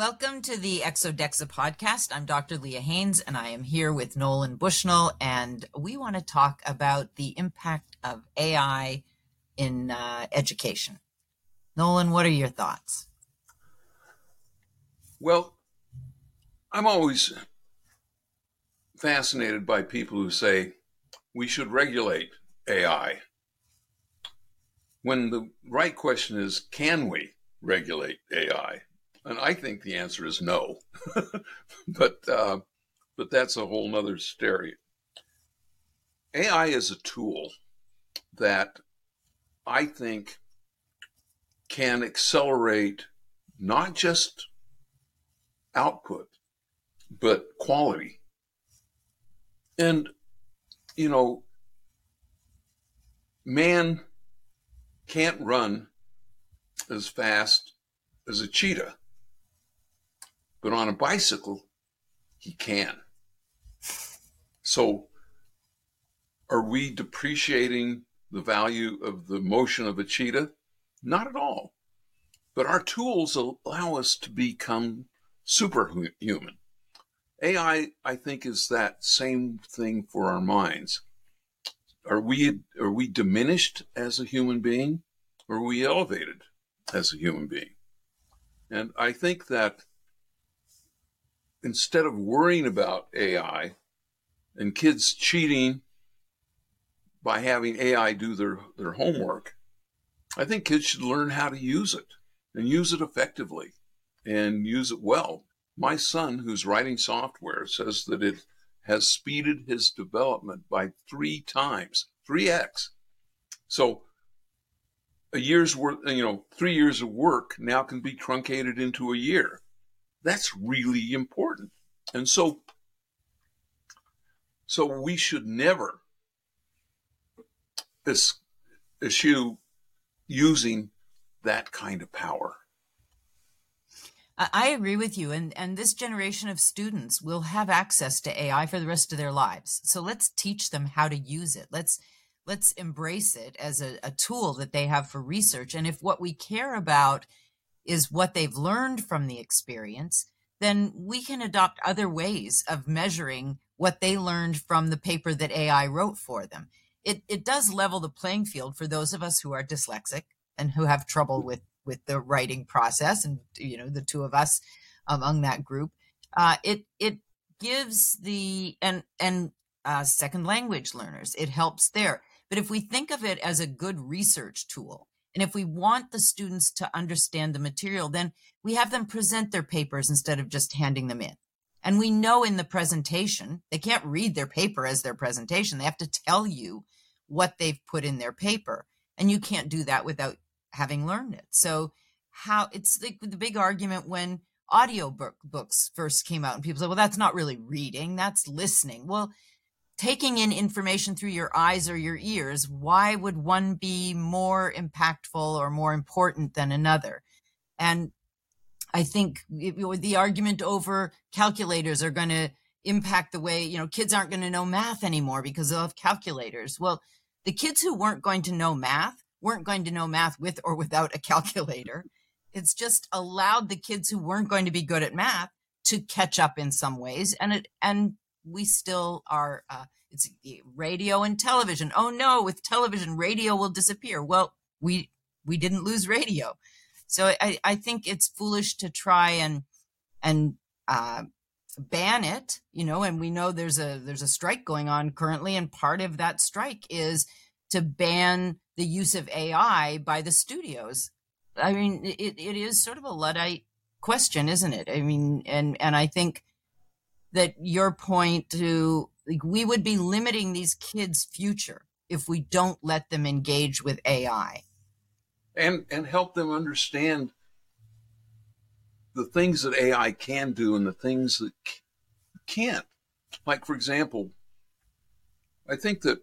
Welcome to the ExoDexa podcast. I'm Dr. Leah Hanes, and I am here with Nolan Bushnell, and we want to talk about the impact of AI in uh, education. Nolan, what are your thoughts? Well, I'm always fascinated by people who say we should regulate AI. When the right question is, can we regulate AI? And I think the answer is no. but uh, but that's a whole nother story. AI is a tool that I think can accelerate not just output, but quality. And, you know, man can't run as fast as a cheetah. But on a bicycle, he can. So, are we depreciating the value of the motion of a cheetah? Not at all. But our tools allow us to become superhuman. AI, I think, is that same thing for our minds. Are we are we diminished as a human being, or are we elevated as a human being? And I think that instead of worrying about AI and kids cheating by having AI do their, their homework, I think kids should learn how to use it and use it effectively and use it well. My son, who's writing software, says that it has speeded his development by three times, 3x. So a year's worth, you know, three years of work now can be truncated into a year. That's really important. And so, so we should never eschew using that kind of power. I agree with you. And, and this generation of students will have access to AI for the rest of their lives. So let's teach them how to use it. Let's, let's embrace it as a, a tool that they have for research. And if what we care about is what they've learned from the experience, then we can adopt other ways of measuring what they learned from the paper that AI wrote for them. It, it does level the playing field for those of us who are dyslexic and who have trouble with, with the writing process. And, you know, the two of us among that group, uh, it, it gives the, and, and, uh, second language learners, it helps there. But if we think of it as a good research tool, and if we want the students to understand the material, then we have them present their papers instead of just handing them in. And we know in the presentation, they can't read their paper as their presentation. They have to tell you what they've put in their paper. And you can't do that without having learned it. So how it's the, the big argument when audio book, books first came out and people said, well, that's not really reading, that's listening. Well, taking in information through your eyes or your ears, why would one be more impactful or more important than another? And I think the argument over calculators are going to impact the way, you know, kids aren't going to know math anymore because they'll have calculators. Well, the kids who weren't going to know math weren't going to know math with or without a calculator. It's just allowed the kids who weren't going to be good at math to catch up in some ways. And it, and we still are uh, it's radio and television. Oh no with television radio will disappear. Well we we didn't lose radio. So i i think it's foolish to try and and uh, ban it you know and we know there's a there's a strike going on currently and part of that strike is to ban the use of ai by the studios. I mean it, it is sort of a luddite question isn't it? I mean and and i think that your point to like we would be limiting these kids' future if we don't let them engage with AI. And and help them understand the things that AI can do and the things that can't. Like for example, I think that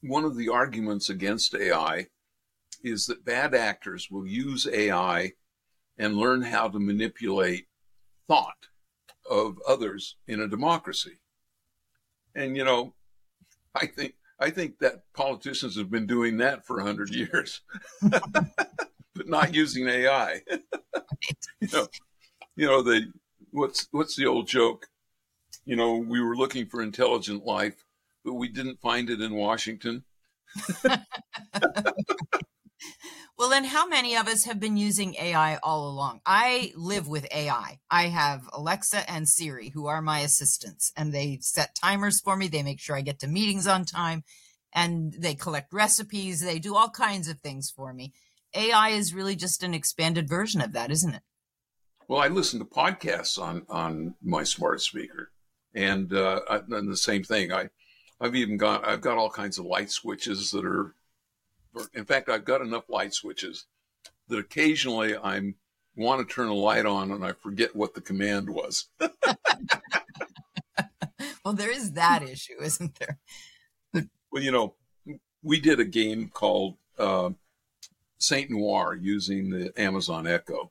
one of the arguments against AI is that bad actors will use AI and learn how to manipulate thought of others in a democracy. And you know, I think I think that politicians have been doing that for a hundred years, but not using AI. you know, you know, the what's what's the old joke? You know, we were looking for intelligent life, but we didn't find it in Washington. well, then, how many of us have been using AI all along? I live with AI. I have Alexa and Siri, who are my assistants, and they set timers for me. They make sure I get to meetings on time, and they collect recipes. They do all kinds of things for me. AI is really just an expanded version of that, isn't it? Well, I listen to podcasts on on my smart speaker, and uh, and the same thing. I I've even got I've got all kinds of light switches that are. In fact, I've got enough light switches that occasionally I'm want to turn a light on and I forget what the command was. well, there is that issue, isn't there? well, you know, we did a game called uh, Saint Noir using the Amazon Echo,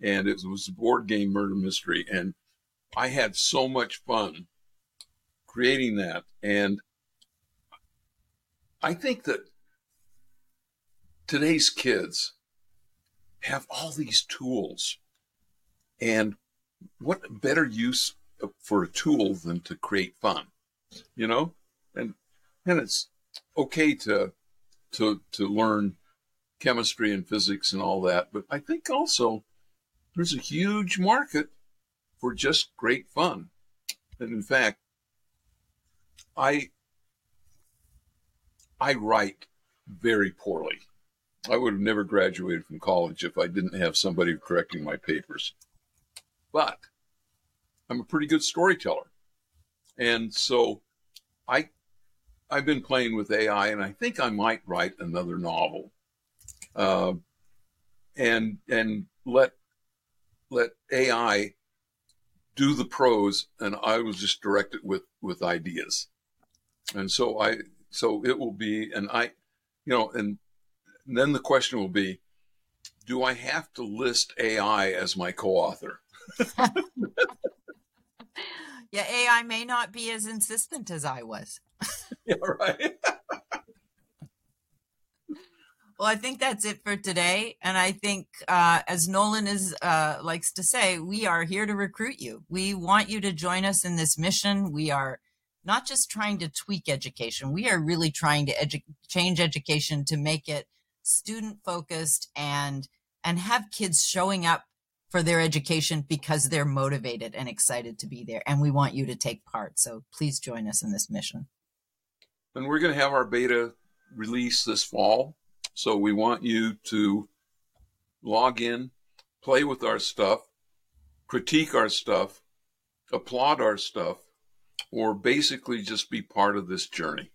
and it was a board game murder mystery, and I had so much fun creating that. And I think that today's kids have all these tools. And what better use for a tool than to create fun, you know? And and it's okay to to to learn chemistry and physics and all that, but I think also there's a huge market for just great fun. And in fact, I I write very poorly. I would have never graduated from college if I didn't have somebody correcting my papers. But I'm a pretty good storyteller. And so I I've been playing with AI and I think I might write another novel. Uh, and and let let AI do the prose and I will just direct it with with ideas. And so I so it will be and I you know and then the question will be do I have to list AI as my co-author? yeah, AI may not be as insistent as I was. yeah, right. Well, I think that's it for today. And I think, uh, as Nolan is uh, likes to say, we are here to recruit you. We want you to join us in this mission. We are not just trying to tweak education. We are really trying to edu- change education to make it student focused and and have kids showing up for their education because they're motivated and excited to be there. And we want you to take part. So please join us in this mission. And we're going to have our beta release this fall. So we want you to log in, play with our stuff, critique our stuff, applaud our stuff, or basically just be part of this journey.